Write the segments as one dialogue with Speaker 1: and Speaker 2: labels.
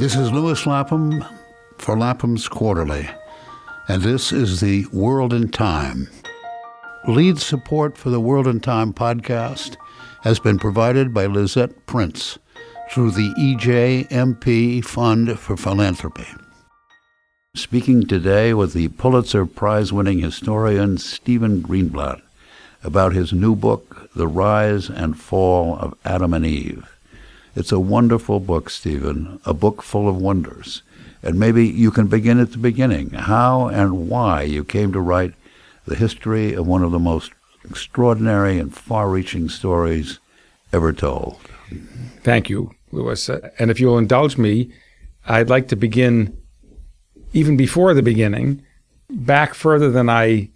Speaker 1: This is Lewis Lapham for Lapham's Quarterly, and this is the World in Time. Lead support for the World in Time podcast has been provided by Lisette Prince through the EJMP Fund for Philanthropy. Speaking today with the Pulitzer Prize winning historian Stephen Greenblatt about his new book, The Rise and Fall of Adam and Eve. It's a wonderful book, Stephen, a book full of wonders. And maybe you can begin at the beginning, how and why you came to write the history of one of the most extraordinary and far-reaching stories ever told.
Speaker 2: Thank you, Lewis. And if you'll indulge me, I'd like to begin even before the beginning, back further than I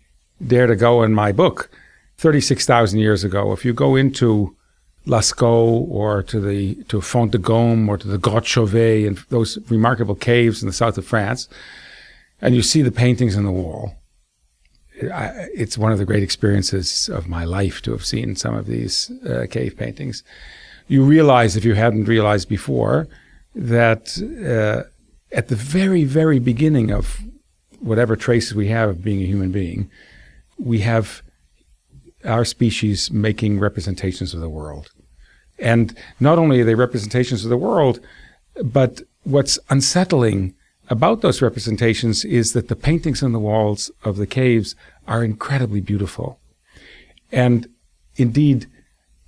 Speaker 2: dare to go in my book, 36,000 years ago. If you go into Lascaux or to the to Font de Gaume or to the Grotte Chauvet and those remarkable caves in the south of France, and you see the paintings on the wall, it's one of the great experiences of my life to have seen some of these uh, cave paintings. You realize, if you hadn't realized before, that uh, at the very, very beginning of whatever traces we have of being a human being, we have our species making representations of the world. And not only are they representations of the world, but what's unsettling about those representations is that the paintings on the walls of the caves are incredibly beautiful. And indeed,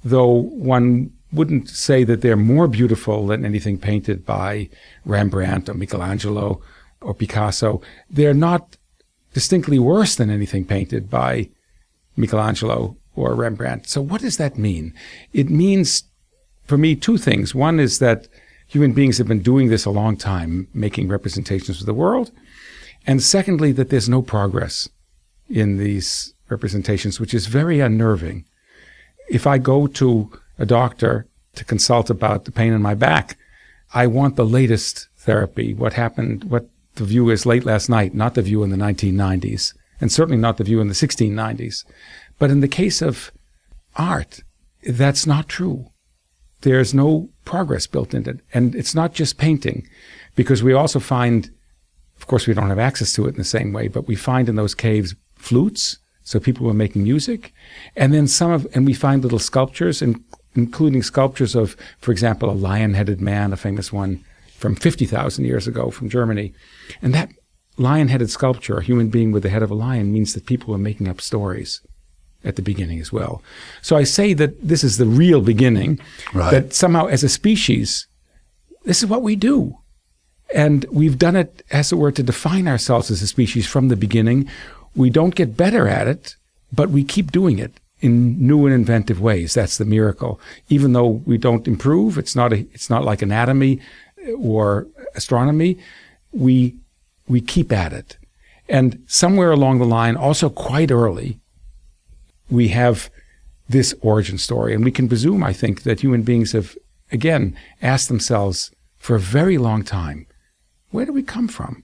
Speaker 2: though one wouldn't say that they're more beautiful than anything painted by Rembrandt or Michelangelo or Picasso. They're not distinctly worse than anything painted by Michelangelo or Rembrandt. So what does that mean? It means, for me, two things. One is that human beings have been doing this a long time, making representations of the world. And secondly, that there's no progress in these representations, which is very unnerving. If I go to a doctor to consult about the pain in my back. I want the latest therapy. What happened, what the view is late last night, not the view in the 1990s, and certainly not the view in the 1690s. But in the case of art, that's not true. There's no progress built into it. And it's not just painting, because we also find, of course, we don't have access to it in the same way, but we find in those caves flutes. So people were making music. And then some of, and we find little sculptures and including sculptures of, for example, a lion headed man, a famous one from 50,000 years ago from Germany. And that lion headed sculpture, a human being with the head of a lion, means that people were making up stories at the beginning as well. So I say that this is the real beginning, right. that somehow as a species, this is what we do. And we've done it, as it were, to define ourselves as a species from the beginning. We don't get better at it, but we keep doing it in new and inventive ways. That's the miracle. Even though we don't improve, it's not a, it's not like anatomy uh, or astronomy. We we keep at it, and somewhere along the line, also quite early, we have this origin story, and we can presume, I think, that human beings have again asked themselves for a very long time, where do we come from?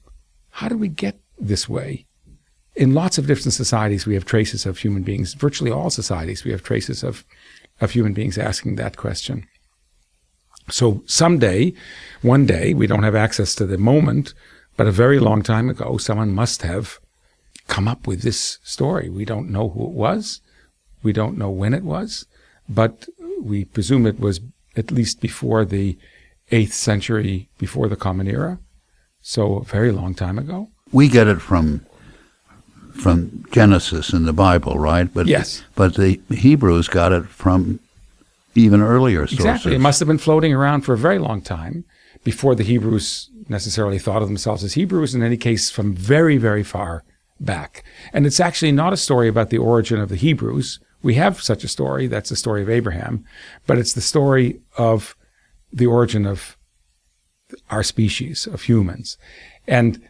Speaker 2: How do we get this way? in lots of different societies, we have traces of human beings. Virtually all societies, we have traces of, of human beings asking that question. So someday, one day, we don't have access to the moment, but a very long time ago, someone must have come up with this story. We don't know who it was. We don't know when it was, but we presume it was at least before the 8th century, before the Common Era. So a very long time ago.
Speaker 1: We get it from from Genesis in the Bible, right?
Speaker 2: But yes.
Speaker 1: But the Hebrews got it from even earlier sources.
Speaker 2: Exactly. It must have been floating around for a very long time before the Hebrews necessarily thought of themselves as Hebrews. In any case, from very, very far back. And it's actually not a story about the origin of the Hebrews. We have such a story. That's the story of Abraham. But it's the story of the origin of our species, of humans. And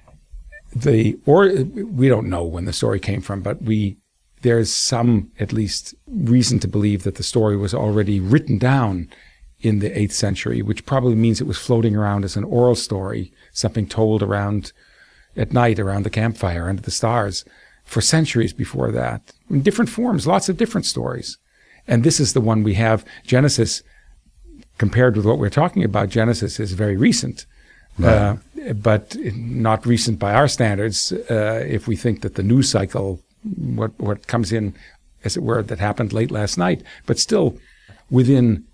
Speaker 2: the or we don't know when the story came from, but we there's some at least reason to believe that the story was already written down in the 8th century, which probably means it was floating around as an oral story, something told around at night around the campfire under the stars for centuries before that, in different forms, lots of different stories. And this is the one we have. Genesis, compared with what we're talking about, Genesis is very recent. uh, but not recent by our standards. Uh, if we think that the news cycle, what what comes in, as it were, that happened late last night, but still within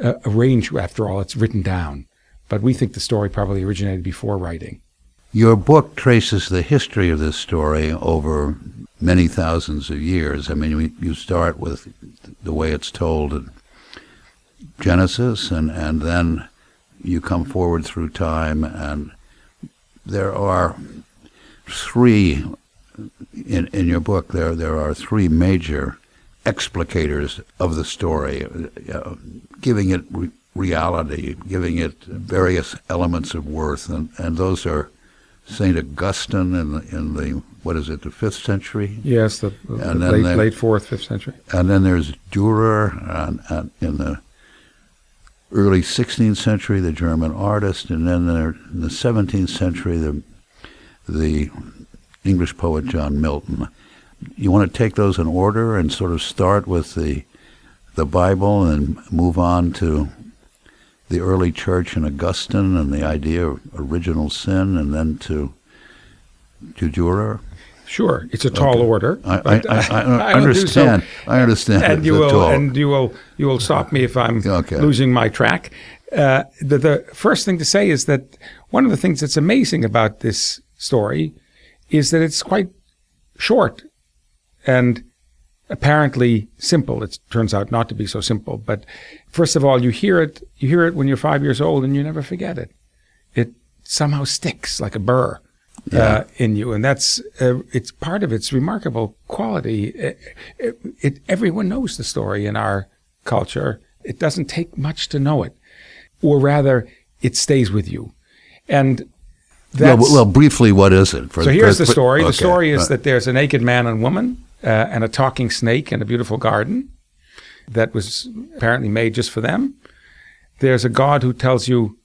Speaker 2: a, a range. After all, it's written down. But we think the story probably originated before writing.
Speaker 1: Your book traces the history of this story over many thousands of years. I mean, you start with the way it's told in Genesis, and, and then you come forward through time, and there are three in in your book. There there are three major explicators of the story, uh, giving it re- reality, giving it various elements of worth, and, and those are Saint Augustine in the, in the what is it the fifth century?
Speaker 2: Yes, the, the late there, late fourth fifth century.
Speaker 1: And then there's Dürer and, and in the early 16th century, the German artist, and then there, in the 17th century, the the English poet John Milton. You want to take those in order and sort of start with the the Bible and move on to the early church and Augustine and the idea of original sin, and then to to Dürer.
Speaker 2: Sure, it's a tall
Speaker 1: okay.
Speaker 2: order.
Speaker 1: I, I, I, I understand. So. I understand.
Speaker 2: And you will, tall. and you will, you will stop me if I'm okay. losing my track. Uh, the, the first thing to say is that one of the things that's amazing about this story is that it's quite short and apparently simple. It turns out not to be so simple. But first of all, you hear it. You hear it when you're five years old, and you never forget it. It somehow sticks like a burr yeah. uh, in you, and that's uh, it's part of its remarkable quality. It, it, it, everyone knows the story in our culture. It doesn't take much to know it, or rather, it stays with you. And
Speaker 1: well, well, briefly, what is it?
Speaker 2: For, so here's for, the story. Okay. The story is that there's a naked man and woman uh, and a talking snake in a beautiful garden that was apparently made just for them. There's a God who tells you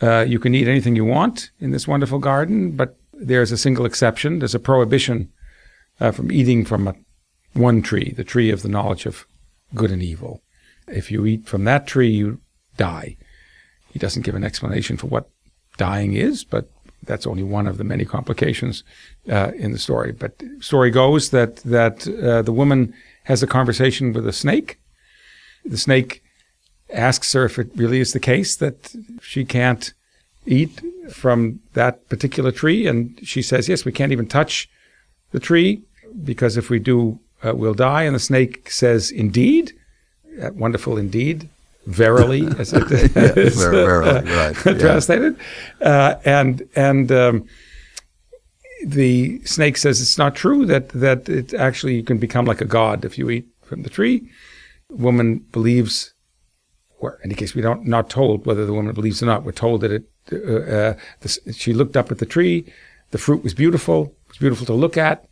Speaker 2: uh, you can eat anything you want in this wonderful garden, but there's a single exception. There's a prohibition uh, from eating from a, one tree, the tree of the knowledge of good and evil. If you eat from that tree, you die. He doesn't give an explanation for what dying is, but that's only one of the many complications uh, in the story. But story goes that that uh, the woman has a conversation with a snake. The snake asks her if it really is the case that she can't eat from that particular tree, and she says, "Yes, we can't even touch the tree because if we do, uh, we'll die." And the snake says, "Indeed, uh, wonderful indeed." Verily, as it is
Speaker 1: yeah, verily, right,
Speaker 2: translated, uh, and and um, the snake says it's not true that that it actually you can become like a god if you eat from the tree. woman believes, or in any case, we don't not told whether the woman believes or not. We're told that it uh, uh, the, she looked up at the tree. The fruit was beautiful. It was beautiful to look at,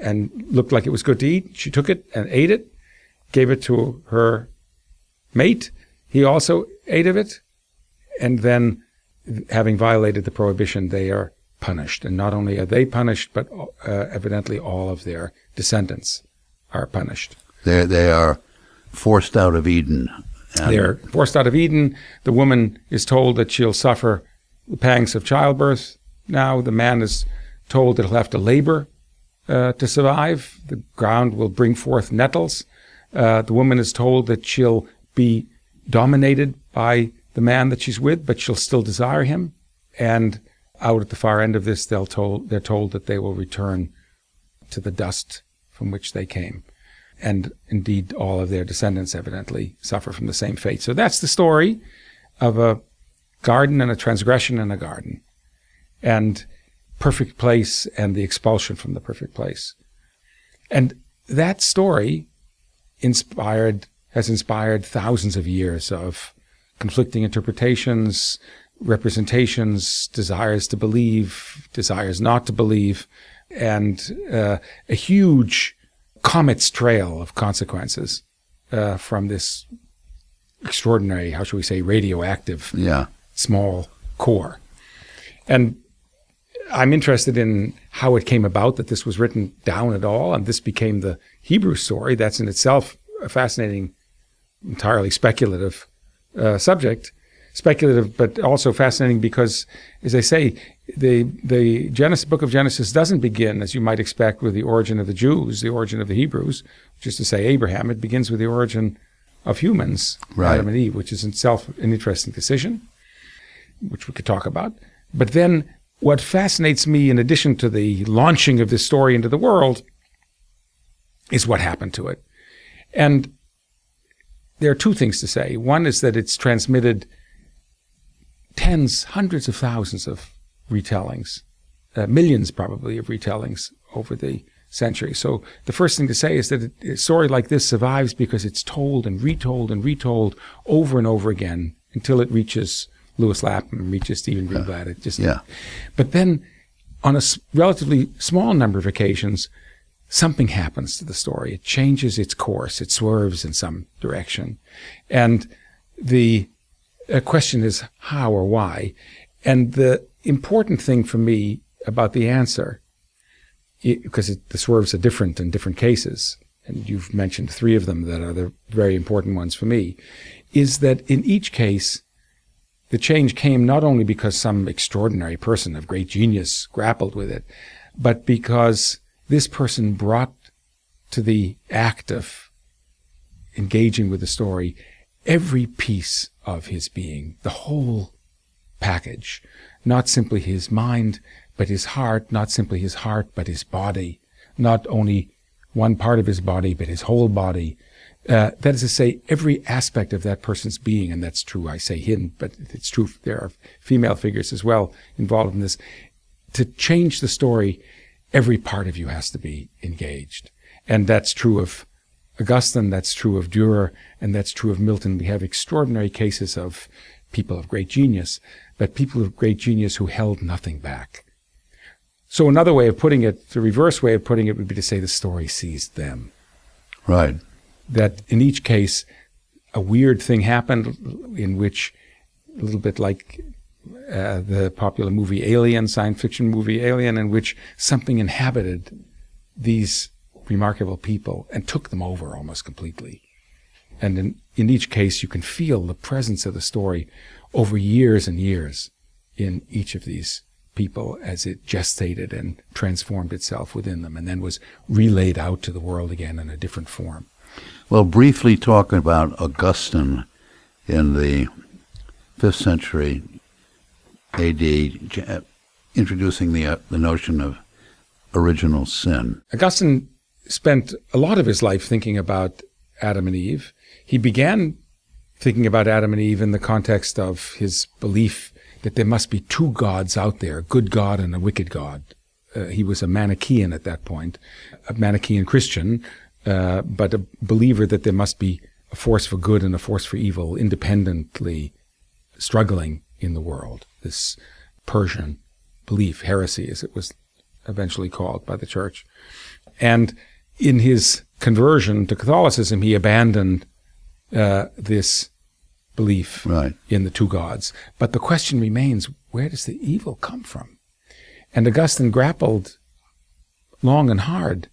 Speaker 2: and looked like it was good to eat. She took it and ate it, gave it to her mate. He also ate of it, and then, having violated the prohibition, they are punished. And not only are they punished, but uh, evidently all of their descendants are punished.
Speaker 1: They they are forced out of Eden.
Speaker 2: They're forced out of Eden. The woman is told that she'll suffer the pangs of childbirth. Now the man is told that he'll have to labor uh, to survive. The ground will bring forth nettles. Uh, the woman is told that she'll be dominated by the man that she's with, but she'll still desire him. And out at the far end of this, they'll told, they're told that they will return to the dust from which they came. And indeed, all of their descendants evidently suffer from the same fate. So that's the story of a garden and a transgression in a garden, and perfect place and the expulsion from the perfect place. And that story inspired has inspired thousands of years of conflicting interpretations, representations, desires to believe, desires not to believe, and uh, a huge comet's trail of consequences uh, from this extraordinary, how should we say, radioactive
Speaker 1: yeah
Speaker 2: small core. And I'm interested in how it came about that this was written down at all, and this became the Hebrew story. That's in itself a fascinating, entirely speculative uh, subject. speculative, but also fascinating because, as I say, the the Genesis book of Genesis doesn't begin as you might expect with the origin of the Jews, the origin of the Hebrews, which is to say Abraham. It begins with the origin of humans,
Speaker 1: Right.
Speaker 2: Adam and Eve, which is itself an interesting decision, which we could talk about. But then, what fascinates me, in addition to the launching of this story into the world, is what happened to it. And there are two things to say. One is that it's transmitted tens, hundreds of thousands of retellings, uh, millions probably of retellings over the century. So the first thing to say is that a story like this survives because it's told and retold and retold over and over again until it reaches Lewis Lapham, reaches Stephen Greenblatt. It just,
Speaker 1: Yeah.
Speaker 2: But then, on a s- relatively small number of occasions, something happens to the story. It changes its course. It swerves in some direction, and the uh, question is how or why. And the important thing for me about the answer, because the swerves are different in different cases, and you've mentioned three of them that are the very important ones for me, is that in each case, the change came not only because some extraordinary person of great genius grappled with it, but because this person brought to the act of engaging with the story every piece of his being, the whole package, not simply his mind, but his heart, not simply his heart, but his body, not only one part of his body, but his whole body. Uh, that is to say, every aspect of that person's being, and that's true, I say him, but it's true, there are female figures as well involved in this. To change the story, every part of you has to be engaged. And that's true of Augustine, that's true of Dürer, and that's true of Milton. We have extraordinary cases of people of great genius, but people of great genius who held nothing back. So another way of putting it, the reverse way of putting it would be to say the story seized them.
Speaker 1: Right.
Speaker 2: That in each case, a weird thing happened in which, a little bit like uh, the popular movie Alien, science fiction movie Alien, in which something inhabited these remarkable people and took them over almost completely. And in, in each case, you can feel the presence of the story over years and years in each of these people as it gestated and transformed itself within them and then was relayed out to the world again in a different form.
Speaker 1: Well, briefly talking about Augustine in the fifth century A.D., introducing the uh, the notion of original sin.
Speaker 2: Augustine spent a lot of his life thinking about Adam and Eve. He began thinking about Adam and Eve in the context of his belief that there must be two gods out there, a good God and a wicked God. Uh, he was a Manichaean at that point, a Manichaean Christian, uh, but a believer that there must be a force for good and a force for evil independently struggling in the world. This Persian belief, heresy as it was eventually called by the church. And in his conversion to Catholicism, he abandoned uh, this belief
Speaker 1: Right.
Speaker 2: in the two gods. But the question remains where does the evil come from? And Augustine grappled long and hard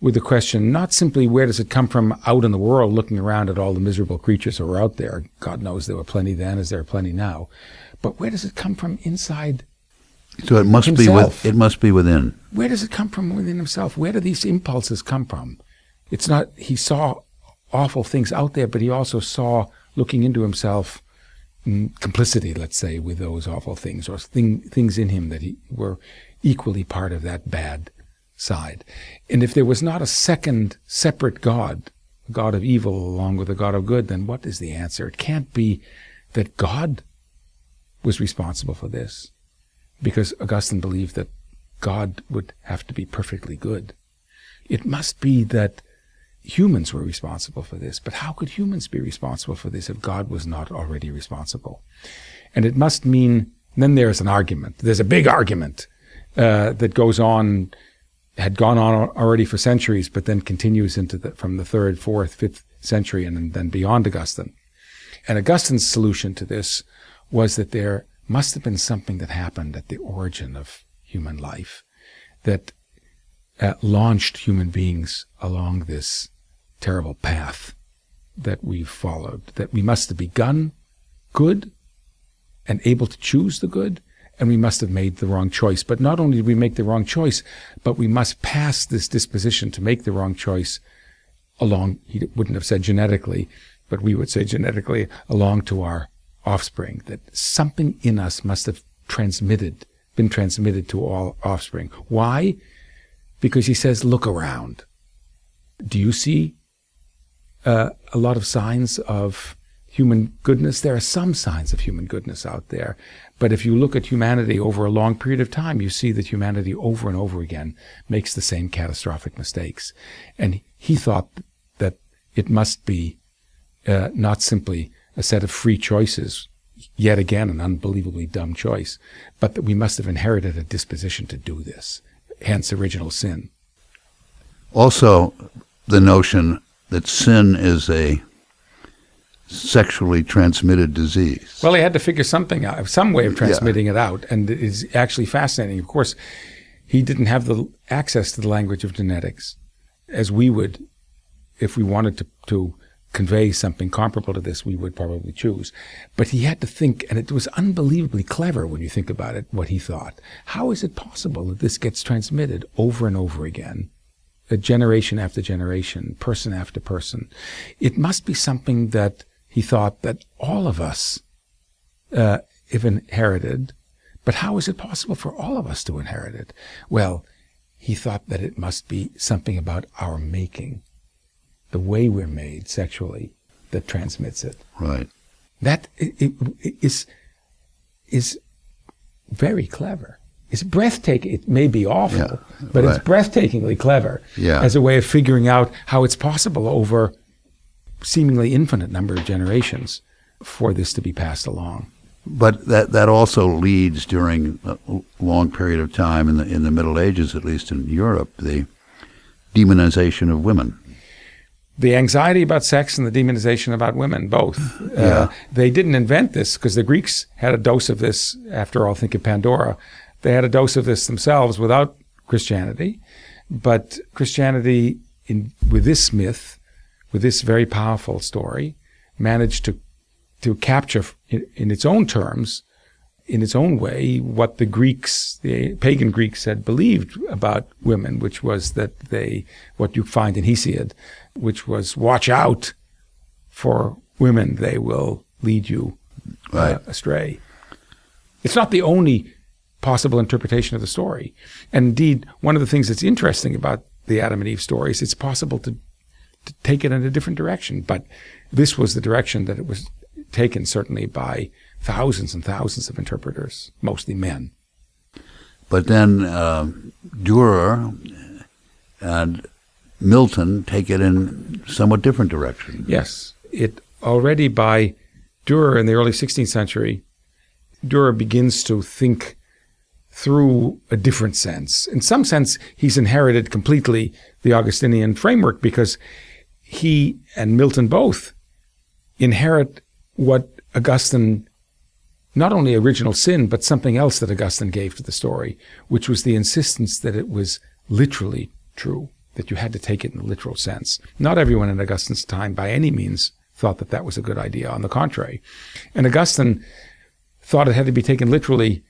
Speaker 2: with the question not simply where does it come from out in the world, looking around at all the miserable creatures who are out there. God knows there were plenty then as there are plenty now. But where does it come from inside
Speaker 1: So it must be with, it must be within.
Speaker 2: where does it come from within himself? Where do these impulses come from? It's not, he saw awful things out there, but he also saw, looking into himself, mm, complicity, let's say, with those awful things, or thing, things in him that he, were equally part of that bad side. And if there was not a second separate God, God of evil along with the God of good, then what is the answer? It can't be that God was responsible for this because Augustine believed that God would have to be perfectly good. It must be that humans were responsible for this, but how could humans be responsible for this if God was not already responsible? And it must mean, then there's an argument. There's a big argument uh, that goes on, had gone on already for centuries, but then continues into the, from the third, fourth, fifth century and then beyond Augustine. And Augustine's solution to this was that there must have been something that happened at the origin of human life that uh, launched human beings along this terrible path that we've followed. That we must have begun good and able to choose the good, and we must have made the wrong choice. But not only did we make the wrong choice, but we must pass this disposition to make the wrong choice along, he wouldn't have said genetically, but we would say genetically along to our offspring, that something in us must have transmitted, been transmitted to all offspring. Why? Because he says, look around. Do you see uh, a lot of signs of human goodness? There are some signs of human goodness out there. But if you look at humanity over a long period of time, you see that humanity over and over again makes the same catastrophic mistakes. And he thought that it must be uh, not simply a set of free choices, yet again an unbelievably dumb choice, but that we must have inherited a disposition to do this, hence original sin.
Speaker 1: Also, the notion that sin is a sexually transmitted disease.
Speaker 2: Well, he had to figure something out, some way of transmitting yeah. it out, and it is actually fascinating. Of course, he didn't have the access to the language of genetics as we would if we wanted to, to convey something comparable to this, we would probably choose. But he had to think, and it was unbelievably clever when you think about it, what he thought. How is it possible that this gets transmitted over and over again? A generation after generation, person after person. It must be something that he thought that all of us uh, have inherited. But how is it possible for all of us to inherit it? Well, he thought that it must be something about our making the way we're made sexually that transmits it.
Speaker 1: Right.
Speaker 2: That is is very clever. It's breathtaking. It may be awful, yeah, but right. it's breathtakingly clever
Speaker 1: yeah.
Speaker 2: as a way of figuring out how it's possible over seemingly infinite number of generations for this to be passed along.
Speaker 1: But that that also leads during a long period of time in the in the Middle Ages, at least in Europe, the demonization of women
Speaker 2: the anxiety about sex and the demonization about women, both.
Speaker 1: Yeah. Uh,
Speaker 2: they didn't invent this because the Greeks had a dose of this. After all, think of Pandora. They had a dose of this themselves without Christianity. But Christianity, in, with this myth, with this very powerful story, managed to to capture in, in its own terms, in its own way, what the Greeks, the pagan Greeks, had believed about women, which was that they, what you find in Hesiod, which was watch out for women, they will lead you uh, astray. It's not the only possible interpretation of the story. And indeed, one of the things that's interesting about the Adam and Eve stories, it's possible to, to take it in a different direction. But this was the direction that it was taken, certainly by thousands and thousands of interpreters, mostly men.
Speaker 1: But then uh, Dürer and Milton take it in somewhat different direction.
Speaker 2: Yes, it already by Dürer in the early 16th century, Dürer begins to think through a different sense. In some sense, he's inherited completely the Augustinian framework because he and Milton both inherit what Augustine not only original sin, but something else that Augustine gave to the story, which was the insistence that it was literally true that you had to take it in the literal sense. Not everyone in Augustine's time, by any means, thought that that was a good idea. On the contrary, and Augustine thought it had to be taken literally.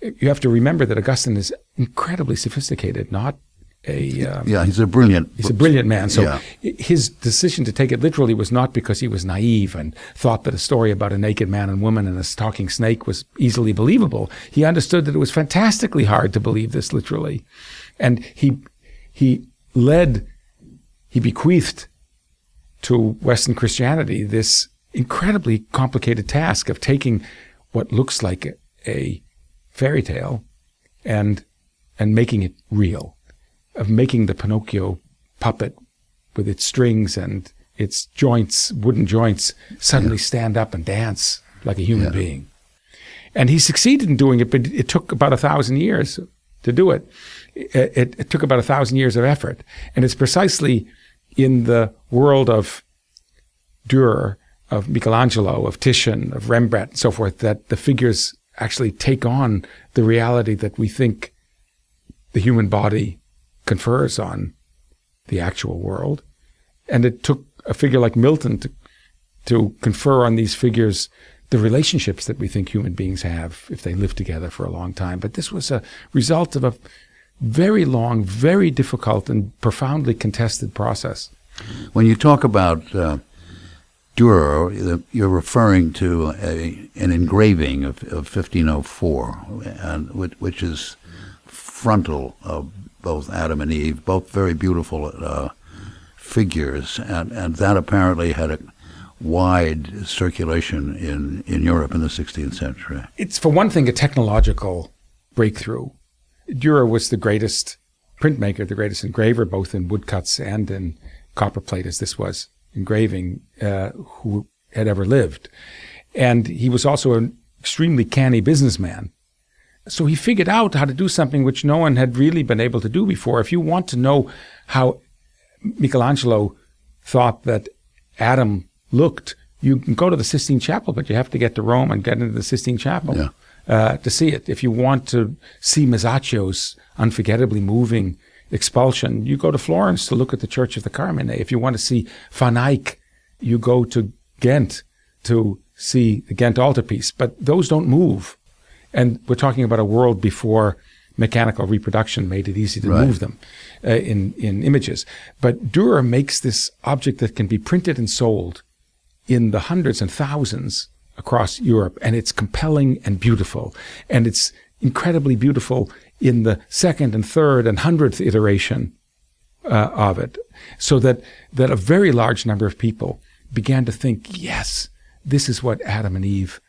Speaker 2: You have to remember that Augustine is incredibly sophisticated, not a
Speaker 1: um, yeah. He's a brilliant.
Speaker 2: He's a brilliant man. So yeah. his decision to take it literally was not because he was naive and thought that a story about a naked man and woman and a talking snake was easily believable. He understood that it was fantastically hard to believe this literally, and he he led, he bequeathed to Western Christianity this incredibly complicated task of taking what looks like a, a fairy tale and and making it real, of making the Pinocchio puppet with its strings and its joints, wooden joints, suddenly yeah. stand up and dance like a human yeah. being. And he succeeded in doing it, but it took about a thousand years to do it it, it took about a thousand years of effort. And it's precisely in the world of Dürer, of Michelangelo, of Titian, of Rembrandt, and so forth, that the figures actually take on the reality that we think the human body confers on the actual world. And it took a figure like Milton to, to confer on these figures the relationships that we think human beings have if they live together for a long time. But this was a result of a very long, very difficult, and profoundly contested process.
Speaker 1: When you talk about uh, Dürer, you're referring to a, an engraving of, of 1504, and, which is frontal of both Adam and Eve, both very beautiful uh, figures, and, and that apparently had a wide circulation in, in Europe in the 16th century.
Speaker 2: It's, for one thing, a technological breakthrough. Dürer was the greatest printmaker, the greatest engraver, both in woodcuts and in copperplate, as this was engraving, uh, who had ever lived. And he was also an extremely canny businessman. So he figured out how to do something which no one had really been able to do before. If you want to know how Michelangelo thought that Adam looked, you can go to the Sistine Chapel, but you have to get to Rome and get into the Sistine Chapel yeah. uh, to see it. If you want to see Masaccio's unforgettably moving expulsion, you go to Florence to look at the Church of the Carmine. If you want to see Van Eyck, you go to Ghent to see the Ghent altarpiece. But those don't move. And we're talking about a world before mechanical reproduction made it easy to right. move them uh, in, in images. But Dürer makes this object that can be printed and sold in the hundreds and thousands across Europe, and it's compelling and beautiful. And it's incredibly beautiful in the second and third and hundredth iteration uh, of it, so that, that a very large number of people began to think, yes, this is what Adam and Eve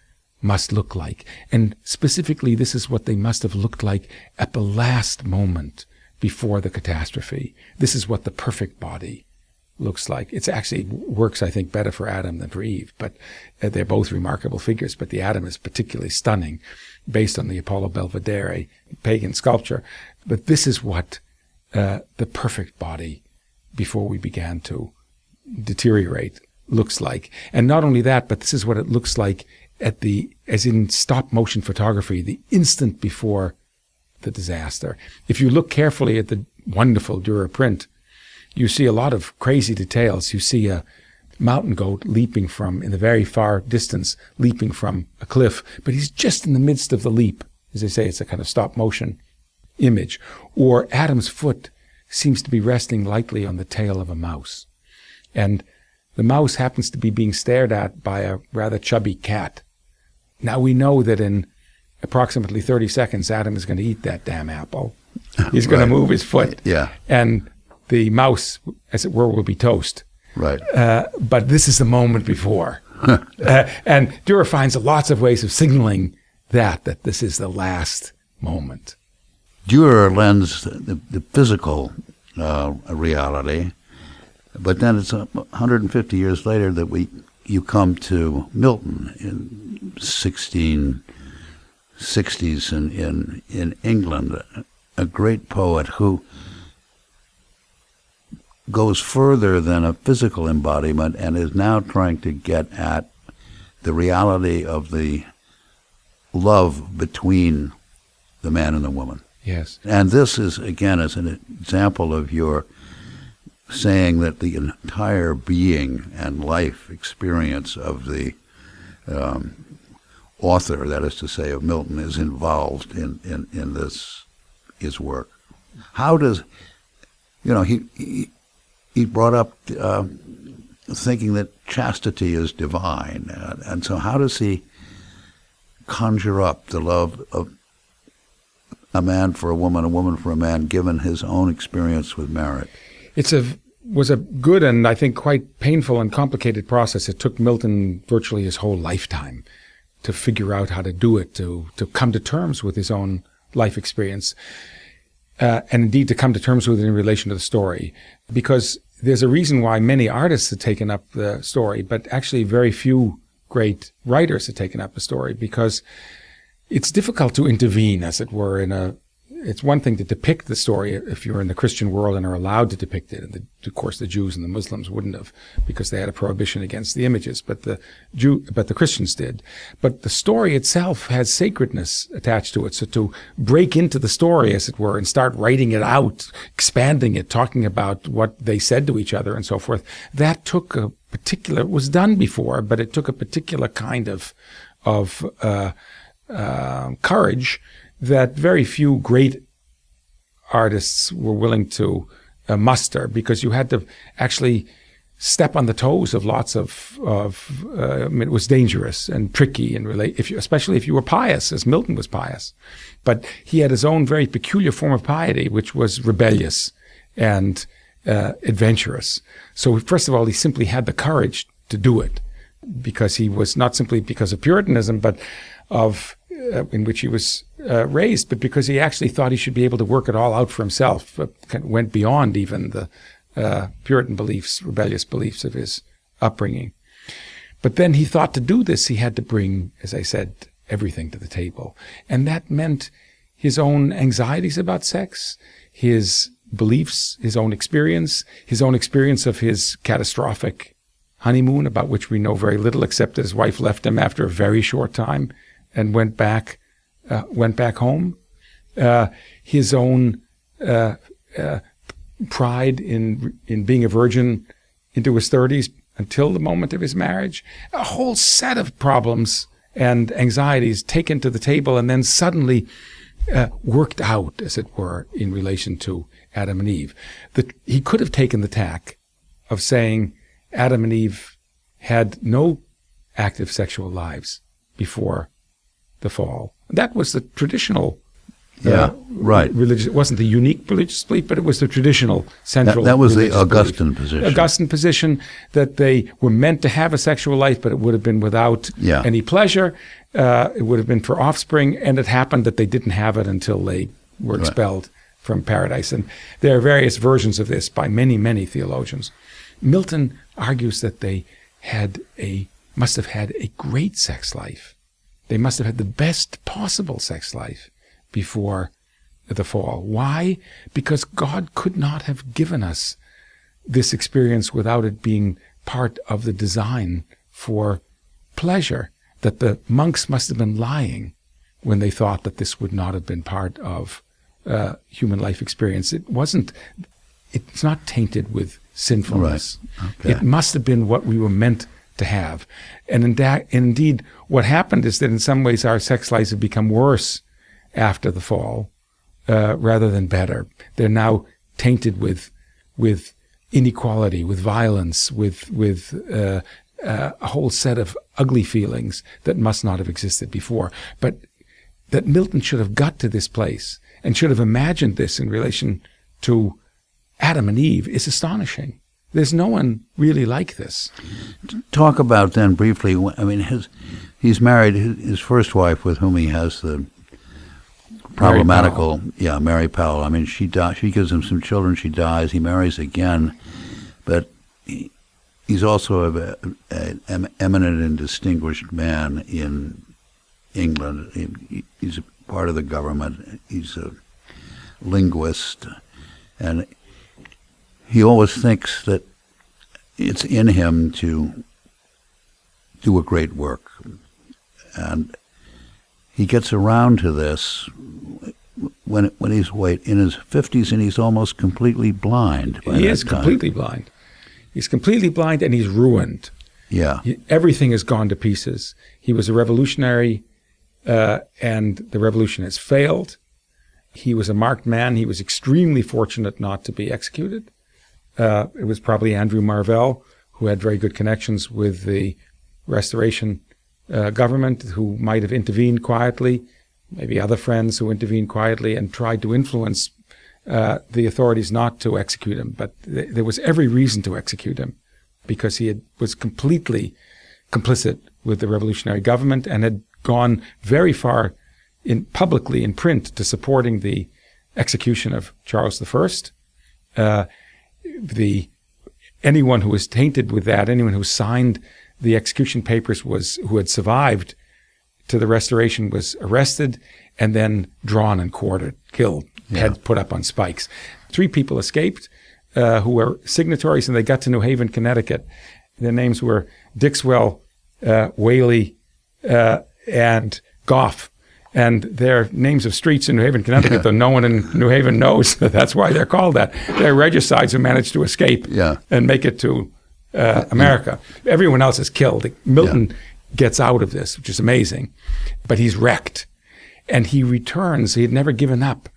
Speaker 2: must look like. And specifically, this is what they must have looked like at the last moment before the catastrophe. This is what the perfect body looks like. It's actually works, I think, better for Adam than for Eve, but uh, they're both remarkable figures. But the Adam is particularly stunning based on the Apollo Belvedere pagan sculpture. But this is what uh, the perfect body before we began to deteriorate looks like. And not only that, but this is what it looks like at the, as in stop motion photography, the instant before the disaster. If you look carefully at the wonderful Dürer print, you see a lot of crazy details. You see a mountain goat leaping from, in the very far distance, leaping from a cliff, but he's just in the midst of the leap. As they say, it's a kind of stop motion image. Or Adam's foot seems to be resting lightly on the tail of a mouse. And the mouse happens to be being stared at by a rather chubby cat. Now we know that in approximately 30 seconds, Adam is going to eat that damn apple. He's going right. to move his foot.
Speaker 1: Yeah.
Speaker 2: And the mouse, as it were, will be toast.
Speaker 1: Right.
Speaker 2: Uh, but this is the moment before. uh, and Dürer finds lots of ways of signaling that, that this is the last moment.
Speaker 1: Dürer lends the, the physical uh, reality, but then it's 150 years later that we you come to Milton in 1660s in, in, in England, a great poet who goes further than a physical embodiment and is now trying to get at the reality of the love between the man and the woman.
Speaker 2: Yes.
Speaker 1: And this is, again, as an example of your saying that the entire being and life experience of the um, author, that is to say, of Milton, is involved in, in, in this his work. How does, you know, he, he he brought up uh, thinking that chastity is divine. Uh, and so, how does he conjure up the love of a man for a woman, a woman for a man, given his own experience with marriage?
Speaker 2: It's a was a good and I think quite painful and complicated process. It took Milton virtually his whole lifetime to figure out how to do it, to to come to terms with his own life experience uh, and indeed to come to terms with it in relation to the story. Because there's a reason why many artists have taken up the story, but actually very few great writers have taken up the story because it's difficult to intervene, as it were, in a it's one thing to depict the story if you're in the Christian world and are allowed to depict it. And the, of course, the Jews and the Muslims wouldn't have because they had a prohibition against the images, but the Jew, but the Christians did. But the story itself has sacredness attached to it. So to break into the story, as it were, and start writing it out, expanding it, talking about what they said to each other and so forth, that took a particular, it was done before, but it took a particular kind of of uh, uh, courage that very few great artists were willing to uh, muster because you had to actually step on the toes of lots of of uh, I mean, it was dangerous and tricky and relate if you, especially if you were pious as Milton was pious. But he had his own very peculiar form of piety which was rebellious and uh, adventurous. So first of all he simply had the courage to do it because he was not simply because of puritanism but of uh, in which he was uh, raised, but because he actually thought he should be able to work it all out for himself. Uh, went beyond even the uh, Puritan beliefs, rebellious beliefs of his upbringing. But then he thought to do this, he had to bring, as I said, everything to the table. And that meant his own anxieties about sex, his beliefs, his own experience, his own experience of his catastrophic honeymoon, about which we know very little, except that his wife left him after a very short time and went back, uh, went back home. Uh, his own uh, uh pride in in being a virgin into his 30s until the moment of his marriage, a whole set of problems and anxieties taken to the table and then suddenly uh, worked out, as it were, in relation to Adam and Eve. That he could have taken the tack of saying Adam and Eve had no active sexual lives before the fall. That was the traditional
Speaker 1: yeah, uh, right.
Speaker 2: Religious. It wasn't the unique religious belief, but it was the traditional central.
Speaker 1: That, that was the Augustine belief. position.
Speaker 2: Augustine position that they were meant to have a sexual life, but it would have been without yeah. any pleasure. Uh, it would have been for offspring, and it happened that they didn't have it until they were expelled right. from paradise. And there are various versions of this by many, many theologians. Milton argues that they had a must have had a great sex life. They must have had the best possible sex life before the fall. Why? Because God could not have given us this experience without it being part of the design for pleasure. That the monks must have been lying when they thought that this would not have been part of uh, human life experience. It wasn't. It's not tainted with sinfulness. Right. Okay. It must have been what we were meant to have. And in da- indeed, what happened is that in some ways our sex lives have become worse after the fall uh, rather than better. They're now tainted with with inequality, with violence, with with uh, uh, a whole set of ugly feelings that must not have existed before. But that Milton should have got to this place and should have imagined this in relation to Adam and Eve is astonishing. There's no one really like this.
Speaker 1: Talk about then briefly. I mean, his he's married his first wife, with whom he has the problematical.
Speaker 2: Mary
Speaker 1: yeah, Mary Powell. I mean, she di- She gives him some children. She dies. He marries again, but he, he's also an eminent and distinguished man in England. He, he's a part of the government. He's a linguist, and he always thinks that it's in him to do a great work, and he gets around to this when when he's wait in his fifties and he's almost completely blind.
Speaker 2: he is time. completely blind. He's completely blind and he's ruined.
Speaker 1: Yeah,
Speaker 2: he, everything has gone to pieces. He was a revolutionary, uh, and the revolution has failed. He was a marked man. He was extremely fortunate not to be executed. Uh, it was probably Andrew Marvell who had very good connections with the Restoration uh, government, who might have intervened quietly maybe other friends who intervened quietly and tried to influence uh, the authorities not to execute him. But th- there was every reason to execute him because he had, was completely complicit with the revolutionary government and had gone very far in publicly in print to supporting the execution of Charles I. Uh, the anyone who was tainted with that, anyone who signed the execution papers was who had survived to the restoration was arrested and then drawn and quartered, killed, yeah. head put up on spikes. Three people escaped uh, who were signatories, and they got to New Haven, Connecticut. Their names were Dixwell, uh, Whalley, uh, and Goffe. And they're names of streets in New Haven, Connecticut, yeah. though no one in New Haven knows that that's why they're called that. They're regicides who managed to escape
Speaker 1: yeah.
Speaker 2: and make it to uh, America. Everyone else is killed. Milton gets out of this, which is amazing. But he's wrecked. And he returns. He had never given up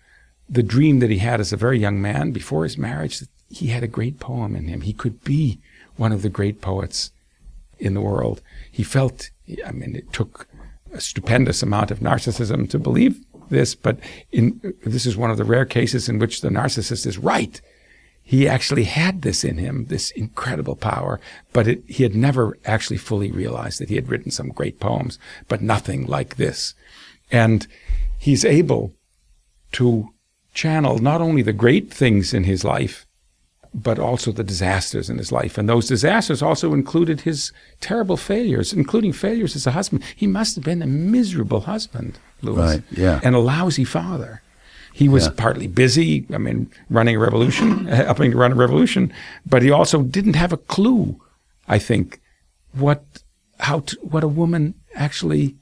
Speaker 2: the dream that he had as a very young man before his marriage. He had a great poem in him. He could be one of the great poets in the world. He felt, I mean, it took a stupendous amount of narcissism to believe this, but in, this is one of the rare cases in which the narcissist is right. He actually had this in him, this incredible power, but it, he had never actually fully realized that he had written some great poems, but nothing like this. And he's able to channel not only the great things in his life, but also the disasters in his life. And those disasters also included his terrible failures, including failures as a husband. He must have been a miserable husband, Lewis.
Speaker 1: Right, yeah.
Speaker 2: And a lousy father. He was
Speaker 1: Yeah.
Speaker 2: partly busy, I mean, running a revolution, helping to run a revolution, but he also didn't have a clue, I think, what how to, what a woman actually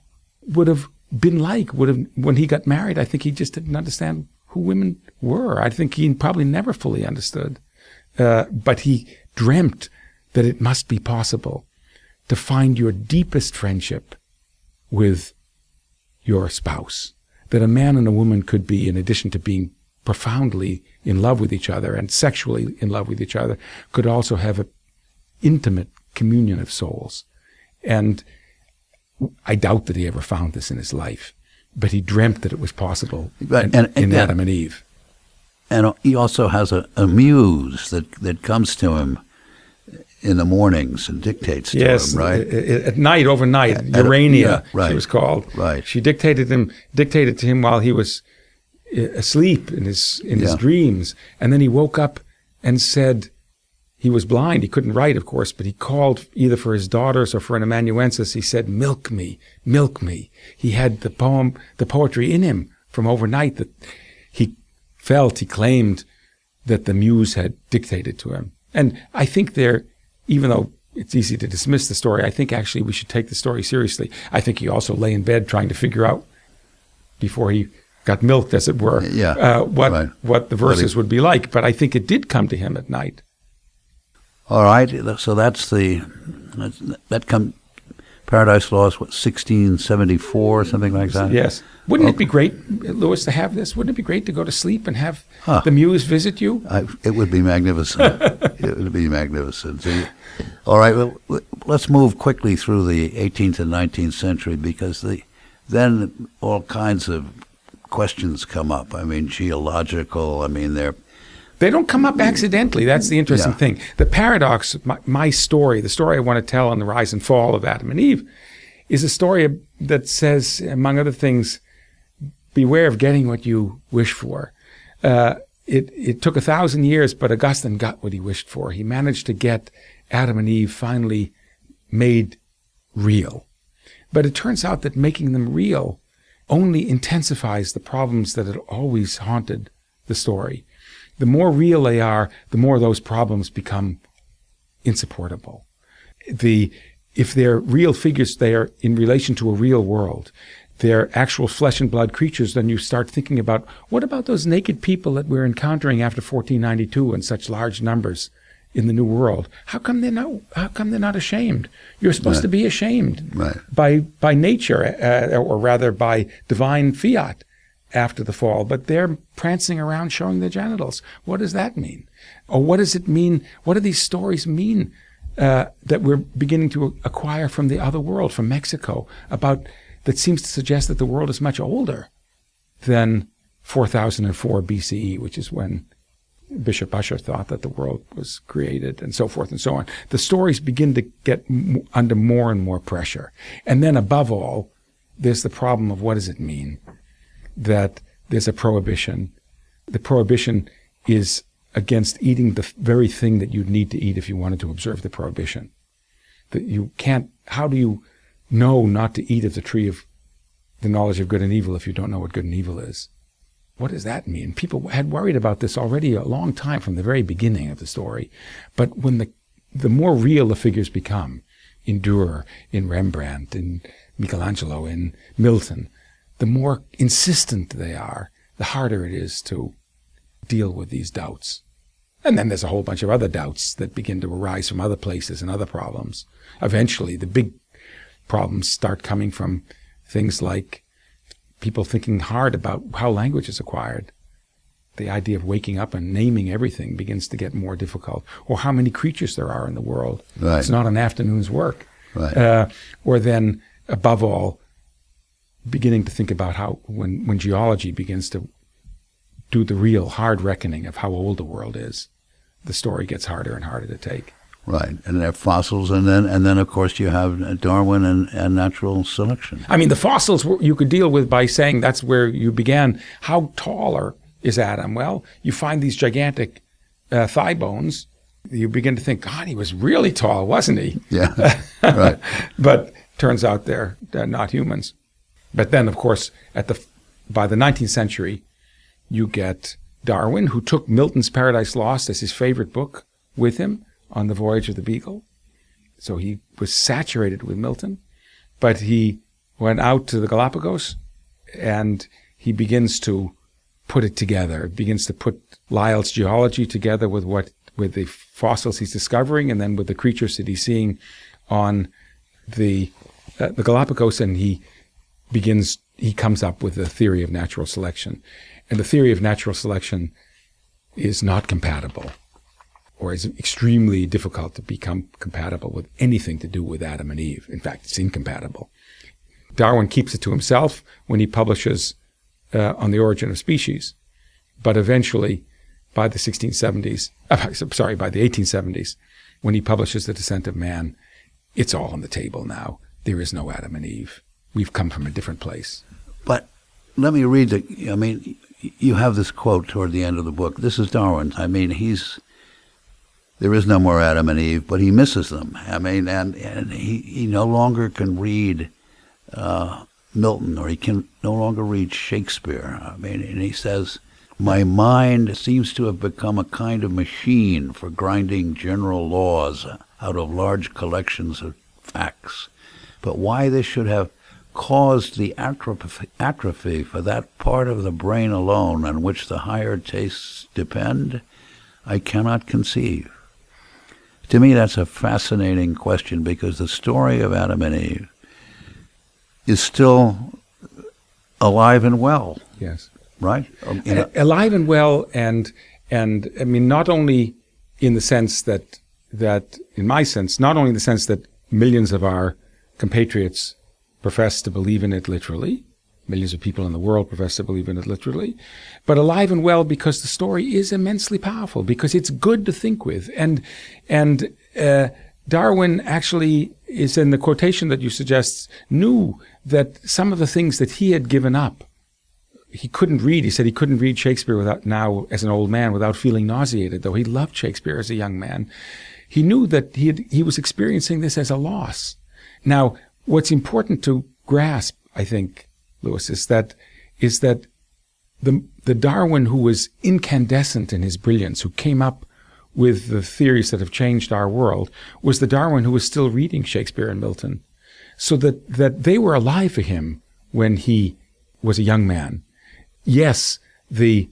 Speaker 2: would have been like would have when he got married. I think he just didn't understand who women were. I think he probably never fully understood, uh, but he dreamt that it must be possible to find your deepest friendship with your spouse. That a man and a woman could be, in addition to being profoundly in love with each other and sexually in love with each other, could also have an intimate communion of souls. And I doubt that he ever found this in his life, but he dreamt that it was possible in,
Speaker 1: and-
Speaker 2: in
Speaker 1: and-
Speaker 2: Adam and Eve.
Speaker 1: And he also has a, a muse that, that comes to him in the mornings and dictates to him, right?
Speaker 2: At night, overnight,
Speaker 1: At-
Speaker 2: Urania,
Speaker 1: yeah, right,
Speaker 2: she was called.
Speaker 1: right.
Speaker 2: She dictated him, dictated to him while he was asleep in his in his dreams, and then he woke up and said he was blind. He couldn't write, of course, but he called either for his daughters or for an amanuensis. He said, "Milk me, milk me." He had the poem, the poetry in him from overnight that felt, he claimed that the muse had dictated to him. And I think there, even though it's easy to dismiss the story, I think actually we should take the story seriously. I think he also lay in bed trying to figure out before he got milked, as it were,
Speaker 1: Yeah,
Speaker 2: uh, what
Speaker 1: right.
Speaker 2: what the verses would be like. But I think it did come to him at night.
Speaker 1: All right, so that's the that come Paradise Lost, what sixteen seventy four, something like that.
Speaker 2: Yes. Wouldn't it be great, Lewis, to have this? Wouldn't it be great to go to sleep and have
Speaker 1: Huh.
Speaker 2: the muse visit you?
Speaker 1: I, it would be magnificent. it would be magnificent. The- all right, well, let's move quickly through the 18th and 19th century because the then all kinds of questions come up. I mean, geological. I mean, they're
Speaker 2: They don't come up accidentally. That's the interesting
Speaker 1: Yeah.
Speaker 2: thing. The paradox, my, my story, the story I want to tell on the rise and fall of Adam and Eve, is a story that says, among other things, beware of getting what you wish for. Uh, it, it took a thousand years, but Augustine got what he wished for. He managed to get Adam and Eve finally made real. But it turns out that making them real only intensifies the problems that had always haunted the story. The more real they are, the more those problems become insupportable. The if they're real figures, they are in relation to a real world. They're actual flesh and blood creatures. Then you start thinking about what about those naked people that we're encountering after 1492 in such large numbers in the New World? How come they're not? How come they're not ashamed? You're supposed to be ashamed
Speaker 1: Right.
Speaker 2: by by nature, uh, or rather by divine fiat after the fall, but they're prancing around showing their genitals. What does that mean? Or what does it mean? What do these stories mean uh, that we're beginning to acquire from the other world, from Mexico, about that seems to suggest that the world is much older than 4004 BCE, which is when Bishop Ussher thought that the world was created, and so forth and so on. The stories begin to get m- under more and more pressure. And then, above all, there's the problem of what does it mean that there's a prohibition? The prohibition is against eating the very thing that you'd need to eat if you wanted to observe the prohibition. That you can't, how do you know not to eat of the tree of the knowledge of good and evil if you don't know what good and evil is? What does that mean? People had worried about this already a long time from the very beginning of the story. But when the, the more real the figures become, in Dürer, in Rembrandt, in Michelangelo, in Milton, the more insistent they are, the harder it is to deal with these doubts. And then there's a whole bunch of other doubts that begin to arise from other places and other problems. Eventually, the big problems start coming from things like people thinking hard about how language is acquired. The idea of waking up and naming everything begins to get more difficult, or how many creatures there are in the world.
Speaker 1: Right.
Speaker 2: It's not an afternoon's work.
Speaker 1: Right.
Speaker 2: Uh, or then, above all, beginning to think about how when, when geology begins to do the real hard reckoning of how old the world is, the story gets harder and harder to take.
Speaker 1: Right, and they're fossils, and then and then of course you have Darwin and, and natural selection.
Speaker 2: I mean, the fossils were- you could deal with by saying that's where you began. How taller is Adam? Well, you find these gigantic uh, thigh bones. You begin to think, God, he was really tall, wasn't he?
Speaker 1: Yeah, right.
Speaker 2: but turns out they're, they're not humans. But then, of course, at the by the 19th century, you get Darwin, who took Milton's Paradise Lost as his favorite book with him on the voyage of the Beagle. So he was saturated with Milton, but he went out to the Galapagos and he begins to put it together, begins to put Lyell's geology together with what with the fossils he's discovering and then with the creatures that he's seeing on the uh, the Galapagos. And he begins he comes up with the theory of natural selection. And the theory of natural selection is not compatible or is extremely difficult to become compatible with anything to do with Adam and Eve. In fact, it's incompatible. Darwin keeps it to himself when he publishes uh, On the Origin of Species, but eventually, by the 1670s, uh, sorry, by the 1870s, when he publishes The Descent of Man, it's all on the table now. There is no Adam and Eve. We've come from a different place.
Speaker 1: But let me read the. I mean, you have this quote toward the end of the book. This is Darwin. I mean, he's there is no more Adam and Eve, but he misses them. I mean, and and he he no longer can read uh, Milton, or he can no longer read Shakespeare. I mean, and he says. My mind seems to have become a kind of machine for grinding general laws out of large collections of facts. But why this should have caused the atrophy, atrophy for that part of the brain alone on which the higher tastes depend, I cannot conceive. To me, that's a fascinating question because the story of Adam and Eve is still alive and well,
Speaker 2: Yes.
Speaker 1: right? Um, a-
Speaker 2: alive and well, and and I mean not only in the sense that that in my sense, not only in the sense that millions of our compatriots profess to believe in it literally, millions of people in the world profess to believe in it literally, but alive and well because the story is immensely powerful because it's good to think with, and and uh, Darwin actually is in the quotation that you suggest knew that some of the things that he had given up he couldn't read. He said he couldn't read Shakespeare without now as an old man without feeling nauseated, though he loved Shakespeare as a young man. He knew that he had, he was experiencing this as a loss. Now, what's important to grasp, I think, Lewis, is that is that the the Darwin who was incandescent in his brilliance, who came up with the theories that have changed our world, was the Darwin who was still reading Shakespeare and Milton, so that that they were alive for him when he was a young man. Yes, the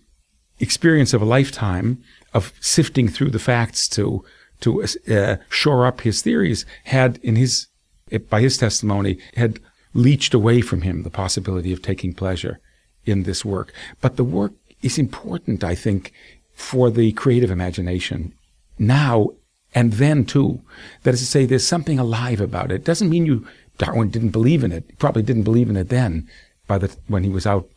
Speaker 2: experience of a lifetime of sifting through the facts to to uh, shore up his theories had, in his by his testimony, had leached away from him the possibility of taking pleasure in this work. But the work is important, I think, for the creative imagination now and then too. That is to say, there's something alive about it. Doesn't mean you Darwin didn't believe in it. He probably didn't believe in it then, by the when he was out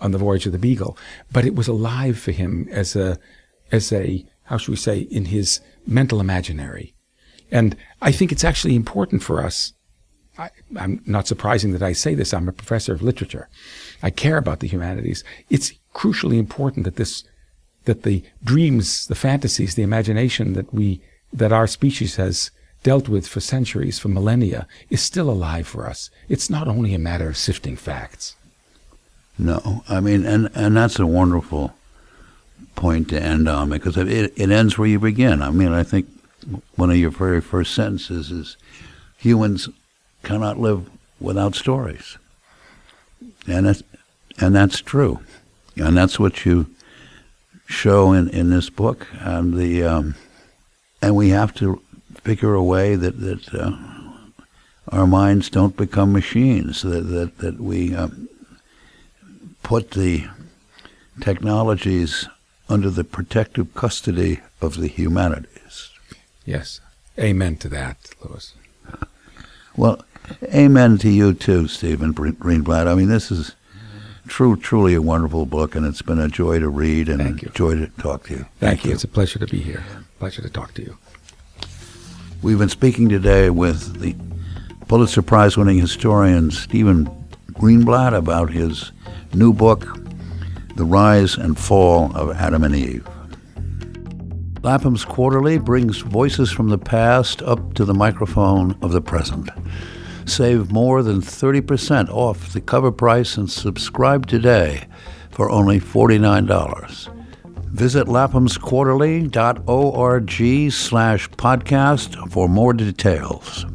Speaker 2: on the voyage of the Beagle, but it was alive for him as a, as a, how should we say, in his mental imaginary. And I think it's actually important for us. I, I'm not surprising that I say this. I'm a professor of literature. I care about the humanities. It's crucially important that this, that the dreams, the fantasies, the imagination that we, that our species has dealt with for centuries, for millennia, is still alive for us. It's not only a matter of sifting facts.
Speaker 1: No, I mean, and and that's a wonderful point to end on because it it ends where you begin. I mean, I think one of your very first sentences is humans cannot live without stories, and it's, and that's true, and that's what you show in, in this book, and the um, and we have to figure a way that that uh, our minds don't become machines, that, that, that we um, put the technologies under the protective custody of the humanities.
Speaker 2: Yes. Amen to that, Lewis.
Speaker 1: Well, amen to you too, Stephen Greenblatt. I mean, this is true, truly a wonderful book, and it's been a joy to read and
Speaker 2: Thank
Speaker 1: a joy to talk to you.
Speaker 2: Thank, Thank you. you. It's a pleasure to be here. Pleasure to talk to you.
Speaker 1: We've been speaking today with the Pulitzer Prize winning historian Stephen Greenblatt about his new book, The Rise and Fall of Adam and Eve. Lapham's Quarterly brings voices from the past up to the microphone of the present. Save more than 30% off the cover price and subscribe today for only $49. Visit laphamsquarterly.org slash podcast for more details.